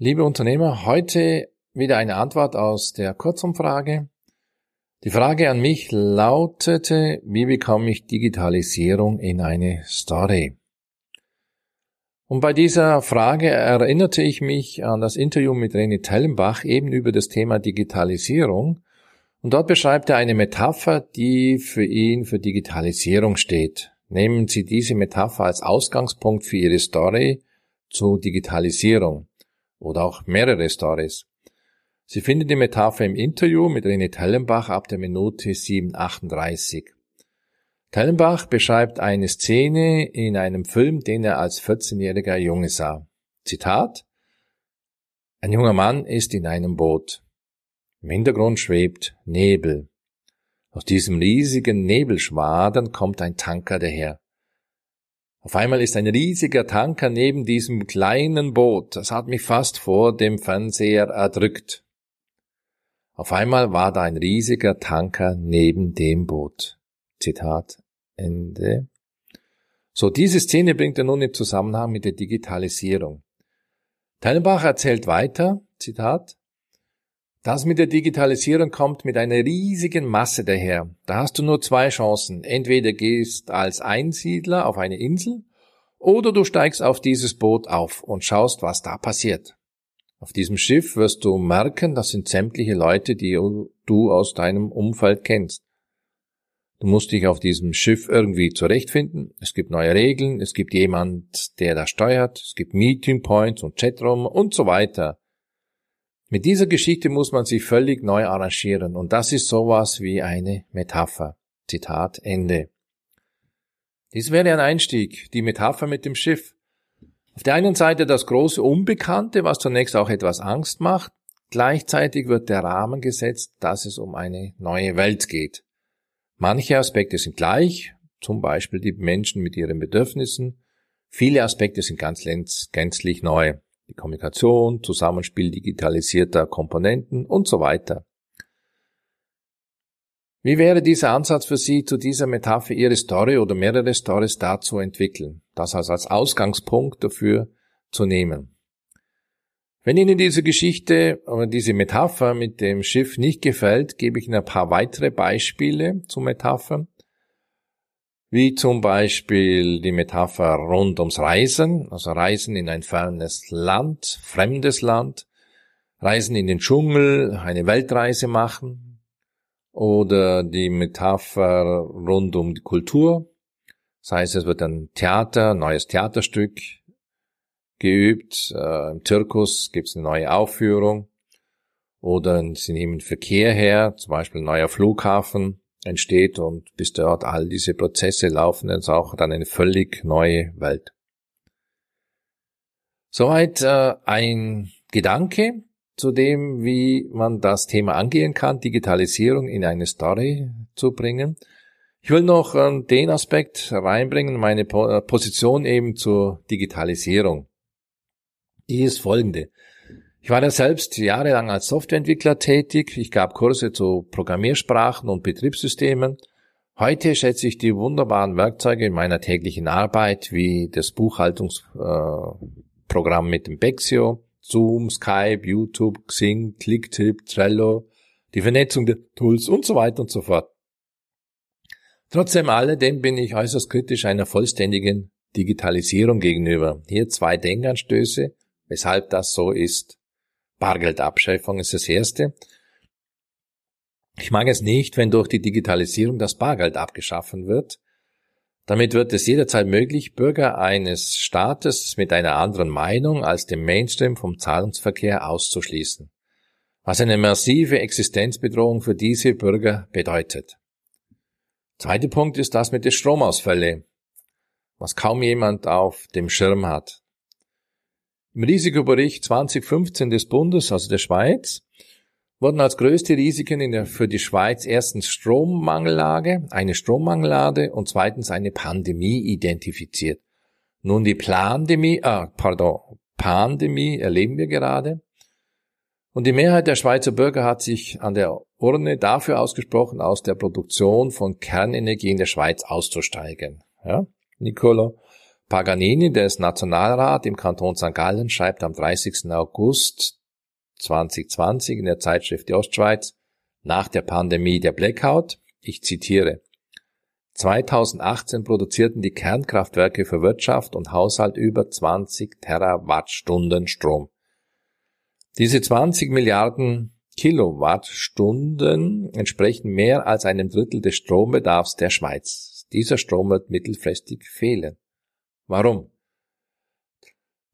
Liebe Unternehmer, heute wieder eine Antwort aus der Kurzumfrage. Die Frage an mich lautete, wie bekomme ich Digitalisierung in eine Story? Und bei dieser Frage erinnerte ich mich an das Interview mit René Tellenbach eben über das Thema Digitalisierung. Und dort beschreibt er eine Metapher, die für ihn für Digitalisierung steht. Nehmen Sie diese Metapher als Ausgangspunkt für Ihre Story zur Digitalisierung oder auch mehrere Stories. Sie finden die Metapher im Interview mit René Tellenbach ab der Minute 738. Tellenbach beschreibt eine Szene in einem Film, den er als 14-jähriger Junge sah. Zitat Ein junger Mann ist in einem Boot. Im Hintergrund schwebt Nebel. Aus diesem riesigen Nebelschwaden kommt ein Tanker daher. Auf einmal ist ein riesiger Tanker neben diesem kleinen Boot. Das hat mich fast vor dem Fernseher erdrückt. Auf einmal war da ein riesiger Tanker neben dem Boot. Zitat Ende. So, diese Szene bringt er nun im Zusammenhang mit der Digitalisierung. Tellenbach erzählt weiter, Zitat, das mit der Digitalisierung kommt mit einer riesigen Masse daher. Da hast du nur zwei Chancen. Entweder gehst als Einsiedler auf eine Insel oder du steigst auf dieses Boot auf und schaust, was da passiert. Auf diesem Schiff wirst du merken, das sind sämtliche Leute, die du aus deinem Umfeld kennst. Du musst dich auf diesem Schiff irgendwie zurechtfinden. Es gibt neue Regeln, es gibt jemand, der da steuert, es gibt Meeting Points und Chatroom und so weiter. Mit dieser Geschichte muss man sich völlig neu arrangieren und das ist sowas wie eine Metapher. Zitat Ende. Dies wäre ein Einstieg, die Metapher mit dem Schiff. Auf der einen Seite das große Unbekannte, was zunächst auch etwas Angst macht, gleichzeitig wird der Rahmen gesetzt, dass es um eine neue Welt geht. Manche Aspekte sind gleich, zum Beispiel die Menschen mit ihren Bedürfnissen, viele Aspekte sind ganz gänzlich neu die Kommunikation, Zusammenspiel digitalisierter Komponenten und so weiter. Wie wäre dieser Ansatz für Sie, zu dieser Metapher Ihre Story oder mehrere Stories dazu entwickeln, das also als Ausgangspunkt dafür zu nehmen? Wenn Ihnen diese Geschichte oder diese Metapher mit dem Schiff nicht gefällt, gebe ich Ihnen ein paar weitere Beispiele zu Metaphern wie zum Beispiel die Metapher rund ums Reisen, also Reisen in ein fernes Land, fremdes Land, Reisen in den Dschungel, eine Weltreise machen, oder die Metapher rund um die Kultur, das heißt, es wird ein Theater, neues Theaterstück geübt, äh, im Zirkus gibt es eine neue Aufführung, oder sie nehmen Verkehr her, zum Beispiel ein neuer Flughafen, entsteht und bis dort all diese Prozesse laufen, ist auch dann eine völlig neue Welt. Soweit äh, ein Gedanke zu dem, wie man das Thema angehen kann, Digitalisierung in eine Story zu bringen. Ich will noch äh, den Aspekt reinbringen, meine po äh, Position eben zur Digitalisierung. Die ist folgende. Ich war ja selbst jahrelang als Softwareentwickler tätig. Ich gab Kurse zu Programmiersprachen und Betriebssystemen. Heute schätze ich die wunderbaren Werkzeuge in meiner täglichen Arbeit, wie das Buchhaltungsprogramm äh, mit dem Bexio, Zoom, Skype, YouTube, Xing, Clicktip, Trello, die Vernetzung der Tools und so weiter und so fort. Trotzdem alledem bin ich äußerst kritisch einer vollständigen Digitalisierung gegenüber. Hier zwei Denkanstöße, weshalb das so ist. Bargeldabschaffung ist das erste. Ich mag es nicht, wenn durch die Digitalisierung das Bargeld abgeschaffen wird. Damit wird es jederzeit möglich, Bürger eines Staates mit einer anderen Meinung als dem Mainstream vom Zahlungsverkehr auszuschließen, was eine massive Existenzbedrohung für diese Bürger bedeutet. Zweiter Punkt ist das mit den Stromausfällen, was kaum jemand auf dem Schirm hat. Im Risikobericht 2015 des Bundes, also der Schweiz, wurden als größte Risiken der, für die Schweiz erstens Strommangellage, eine Strommangellage und zweitens eine Pandemie identifiziert. Nun die Plandemie, ah, pardon, Pandemie erleben wir gerade. Und die Mehrheit der Schweizer Bürger hat sich an der Urne dafür ausgesprochen, aus der Produktion von Kernenergie in der Schweiz auszusteigen. Ja? Nicolo Paganini, der ist Nationalrat im Kanton St. Gallen, schreibt am 30. August 2020 in der Zeitschrift Die Ostschweiz nach der Pandemie der Blackout, ich zitiere, 2018 produzierten die Kernkraftwerke für Wirtschaft und Haushalt über 20 Terawattstunden Strom. Diese 20 Milliarden Kilowattstunden entsprechen mehr als einem Drittel des Strombedarfs der Schweiz. Dieser Strom wird mittelfristig fehlen. Warum?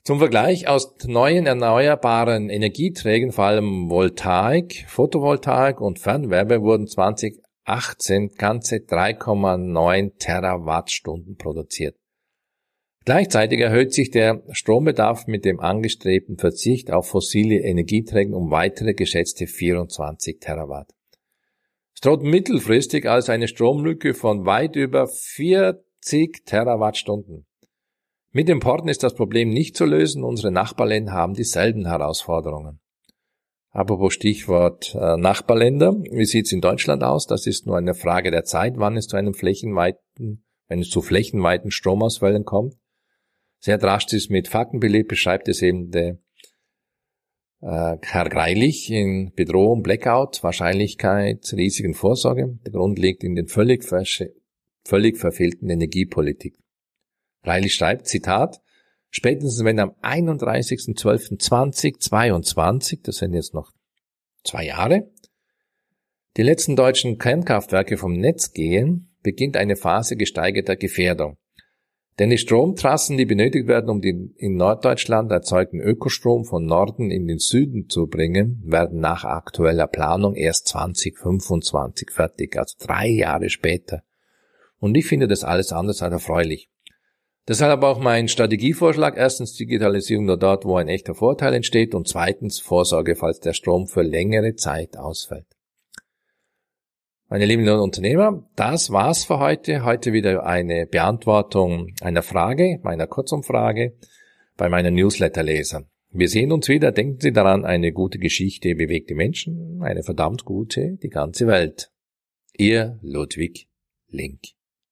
Zum Vergleich aus neuen erneuerbaren Energieträgern, vor allem Voltaik, Photovoltaik und Fernwärme wurden 2018 ganze 3,9 Terawattstunden produziert. Gleichzeitig erhöht sich der Strombedarf mit dem angestrebten Verzicht auf fossile Energieträger um weitere geschätzte 24 Terawatt. Es droht mittelfristig also eine Stromlücke von weit über 40 Terawattstunden. Mit Importen ist das Problem nicht zu lösen. Unsere Nachbarländer haben dieselben Herausforderungen. Apropos Stichwort äh, Nachbarländer. Wie sieht's in Deutschland aus? Das ist nur eine Frage der Zeit, wann es zu einem flächenweiten, wenn es zu flächenweiten Stromausfällen kommt sehr drastisch mit Fakten belegt, beschreibt es eben der äh, Herr Greilich in Bedrohung, Blackout, Wahrscheinlichkeit, Risiken, Vorsorge. Der Grund liegt in den völlig, völlig verfehlten Energiepolitik. Greilich schreibt, Zitat, spätestens wenn am 31.12.2022, das sind jetzt noch zwei Jahre, die letzten deutschen Kernkraftwerke vom Netz gehen, beginnt eine Phase gesteigerter Gefährdung. Denn die Stromtrassen, die benötigt werden, um den in Norddeutschland erzeugten Ökostrom von Norden in den Süden zu bringen, werden nach aktueller Planung erst 2025 fertig, also drei Jahre später. Und ich finde das alles anders als erfreulich. Deshalb auch mein Strategievorschlag. Erstens Digitalisierung nur dort, wo ein echter Vorteil entsteht und zweitens Vorsorge, falls der Strom für längere Zeit ausfällt. Meine lieben Unternehmer, das war's für heute. Heute wieder eine Beantwortung einer Frage, meiner Kurzumfrage bei meinen Newsletterlesern. Wir sehen uns wieder. Denken Sie daran, eine gute Geschichte bewegt die Menschen, eine verdammt gute die ganze Welt. Ihr Ludwig Link.